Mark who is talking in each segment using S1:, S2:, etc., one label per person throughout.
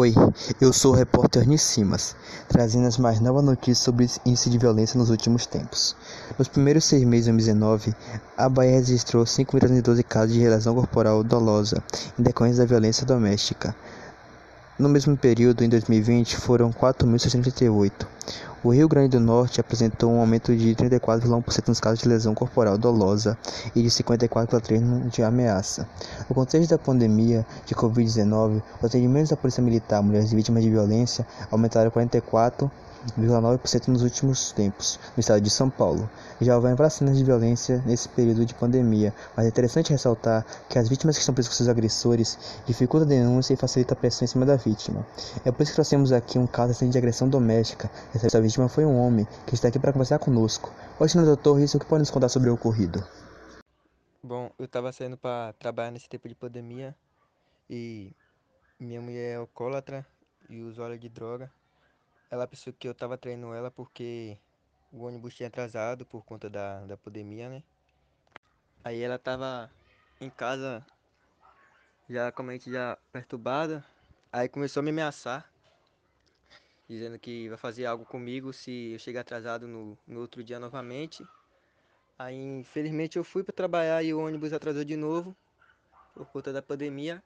S1: Oi, eu sou o repórter Simas, trazendo as mais novas notícias sobre índice de violência nos últimos tempos. Nos primeiros seis meses de 2019, a Bahia registrou 5.312 casos de lesão corporal dolosa em decorrência da violência doméstica. No mesmo período, em 2020, foram 4.638. O Rio Grande do Norte apresentou um aumento de 34,1% nos casos de lesão corporal dolosa e de 54,3% de ameaça. No contexto da pandemia de Covid-19, os atendimentos da Polícia Militar a mulheres vítimas de violência aumentaram 44 0,9% nos últimos tempos, no estado de São Paulo. Já houve vacinas de violência nesse período de pandemia, mas é interessante ressaltar que as vítimas que estão presas com seus agressores dificultam a denúncia e facilita a pressão em cima da vítima. É por isso que trouxemos aqui um caso de agressão doméstica. Essa vítima foi um homem que está aqui para conversar conosco. Oi, isso é o que pode nos contar sobre o ocorrido?
S2: Bom, eu estava saindo para trabalhar nesse tempo de pandemia e minha mulher é alcoólatra e usuária de droga. Ela pensou que eu tava traindo ela porque o ônibus tinha atrasado por conta da, da pandemia, né? Aí ela tava em casa, já como a gente já perturbada. Aí começou a me ameaçar, dizendo que vai fazer algo comigo se eu chegar atrasado no, no outro dia novamente. Aí infelizmente eu fui para trabalhar e o ônibus atrasou de novo, por conta da pandemia.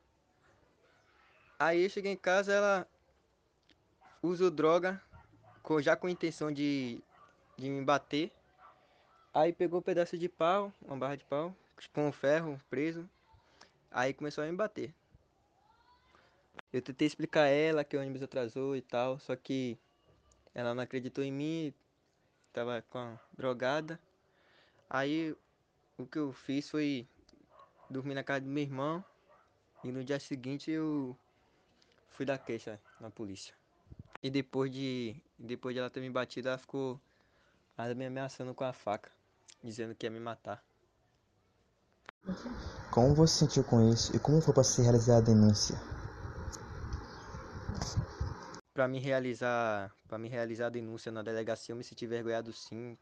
S2: Aí eu cheguei em casa, ela uso droga já com a intenção de, de me bater. Aí pegou um pedaço de pau, uma barra de pau, com um ferro preso. Aí começou a me bater. Eu tentei explicar a ela que o ônibus atrasou e tal, só que ela não acreditou em mim, tava com a drogada. Aí o que eu fiz foi dormir na casa do meu irmão e no dia seguinte eu fui dar queixa na polícia. E depois de, depois de ela ter me batido, ela ficou ainda me ameaçando com a faca, dizendo que ia me matar.
S1: Como você se sentiu com isso e como foi para se realizar a denúncia?
S2: Para me realizar, para me realizar a denúncia na delegacia, eu me senti vergonhado sim,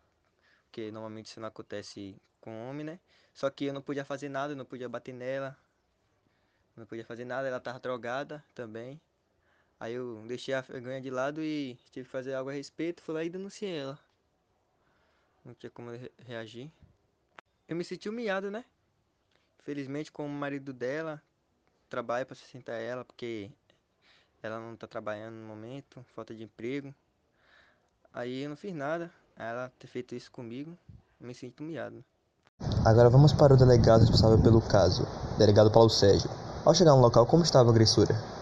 S2: porque normalmente isso não acontece com homem, né? Só que eu não podia fazer nada, eu não podia bater nela, não podia fazer nada, ela tava drogada também. Aí eu deixei a vergonha de lado e tive que fazer algo a respeito. Fui lá e denunciei ela. Não tinha como reagir. Eu me senti humilhado, né? Felizmente, como marido dela, trabalho para sustentar ela, porque ela não tá trabalhando no momento, falta de emprego. Aí eu não fiz nada. Ela ter feito isso comigo, me sinto humilhado.
S1: Agora vamos para o delegado responsável pelo caso, delegado Paulo Sérgio. Ao chegar no local, como estava a agressora?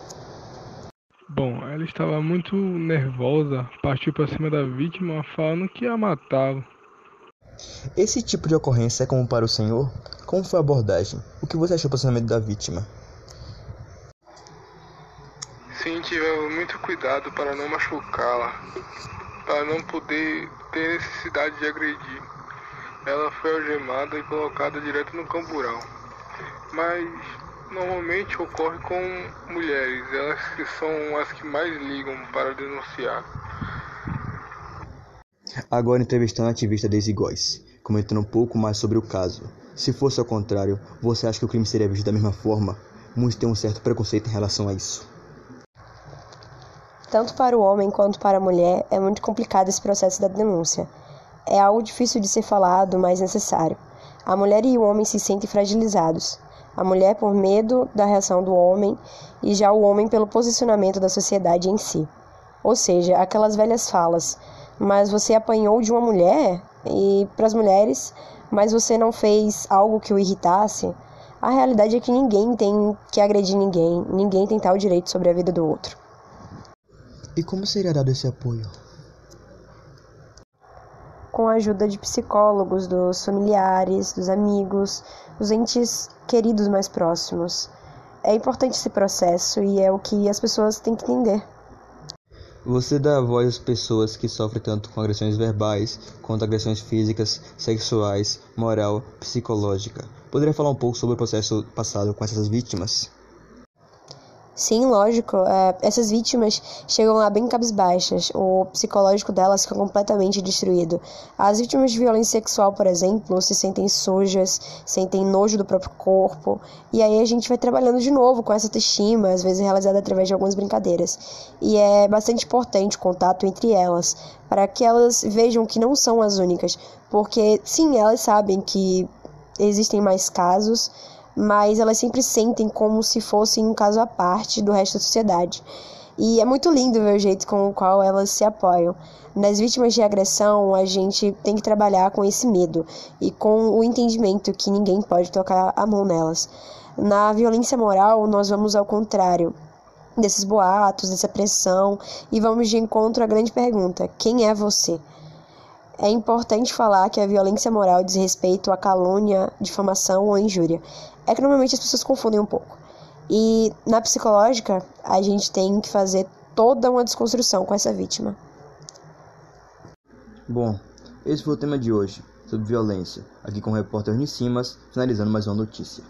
S3: Estava muito nervosa, partiu para cima da vítima falando que ia matá-lo.
S1: Esse tipo de ocorrência é comum para o senhor? Como foi a abordagem? O que você achou do posicionamento da vítima?
S4: Sim, tivemos muito cuidado para não machucá-la, para não poder ter necessidade de agredir. Ela foi algemada e colocada direto no camburão. Mas normalmente ocorre com mulheres, elas que são as que mais ligam para denunciar.
S1: Agora entrevistando a ativista Daisy Góes, comentando um pouco mais sobre o caso. Se fosse ao contrário, você acha que o crime seria visto da mesma forma? Muitos têm um certo preconceito em relação a isso.
S5: Tanto para o homem quanto para a mulher é muito complicado esse processo da denúncia. É algo difícil de ser falado, mas necessário. A mulher e o homem se sentem fragilizados a mulher por medo da reação do homem e já o homem pelo posicionamento da sociedade em si. Ou seja, aquelas velhas falas, mas você apanhou de uma mulher e para as mulheres, mas você não fez algo que o irritasse. A realidade é que ninguém tem que agredir ninguém, ninguém tem tal direito sobre a vida do outro.
S1: E como seria dado esse apoio?
S5: Com a ajuda de psicólogos, dos familiares, dos amigos, dos entes queridos mais próximos. É importante esse processo e é o que as pessoas têm que entender.
S1: Você dá voz às pessoas que sofrem tanto com agressões verbais quanto agressões físicas, sexuais, moral, psicológica. Poderia falar um pouco sobre o processo passado com essas vítimas?
S5: Sim, lógico. É, essas vítimas chegam lá bem cabisbaixas. O psicológico delas fica completamente destruído. As vítimas de violência sexual, por exemplo, se sentem sujas, sentem nojo do próprio corpo. E aí a gente vai trabalhando de novo com essa autoestima, às vezes realizada através de algumas brincadeiras. E é bastante importante o contato entre elas, para que elas vejam que não são as únicas. Porque, sim, elas sabem que existem mais casos mas elas sempre sentem como se fossem um caso à parte do resto da sociedade. E é muito lindo ver o jeito com o qual elas se apoiam. Nas vítimas de agressão, a gente tem que trabalhar com esse medo e com o entendimento que ninguém pode tocar a mão nelas. Na violência moral, nós vamos ao contrário desses boatos, dessa pressão e vamos de encontro à grande pergunta: quem é você? É importante falar que a violência moral diz respeito à calúnia, difamação ou injúria é que normalmente as pessoas confundem um pouco. E na psicológica, a gente tem que fazer toda uma desconstrução com essa vítima.
S1: Bom, esse foi o tema de hoje, sobre violência, aqui com o repórter Simas, finalizando mais uma notícia.